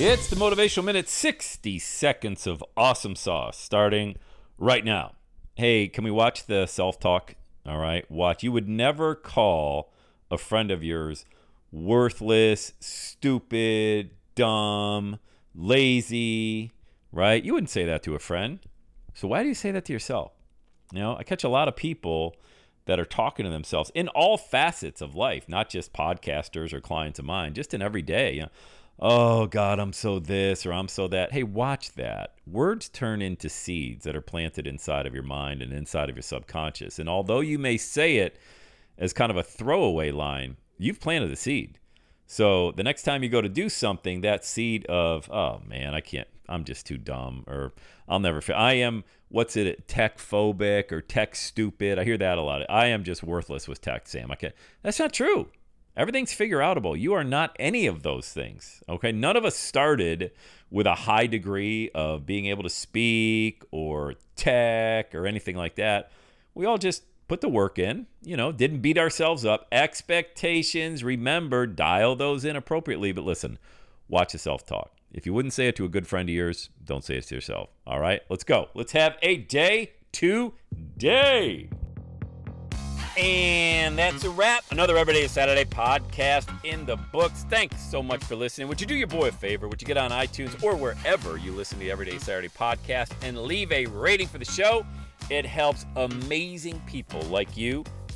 It's the Motivational Minute 60 seconds of awesome sauce starting right now. Hey, can we watch the self talk? All right, watch. You would never call a friend of yours worthless, stupid, dumb, lazy, right? You wouldn't say that to a friend. So why do you say that to yourself? You know, I catch a lot of people that are talking to themselves in all facets of life, not just podcasters or clients of mine, just in every day. You know, oh God, I'm so this or I'm so that. Hey, watch that. Words turn into seeds that are planted inside of your mind and inside of your subconscious. And although you may say it as kind of a throwaway line, you've planted a seed. So the next time you go to do something, that seed of, oh man, I can't, I'm just too dumb, or I'll never, fit. I am, what's it, tech phobic or tech stupid. I hear that a lot. I am just worthless with tech, Sam. I can't. That's not true. Everything's figure outable. You are not any of those things. Okay. None of us started with a high degree of being able to speak or tech or anything like that. We all just put the work in, you know, didn't beat ourselves up. Expectations, remember, dial those in appropriately. But listen, watch the self talk. If you wouldn't say it to a good friend of yours, don't say it to yourself. All right, let's go. Let's have a day today. And that's a wrap. Another Everyday Saturday podcast in the books. Thanks so much for listening. Would you do your boy a favor? Would you get on iTunes or wherever you listen to the Everyday Saturday podcast and leave a rating for the show? It helps amazing people like you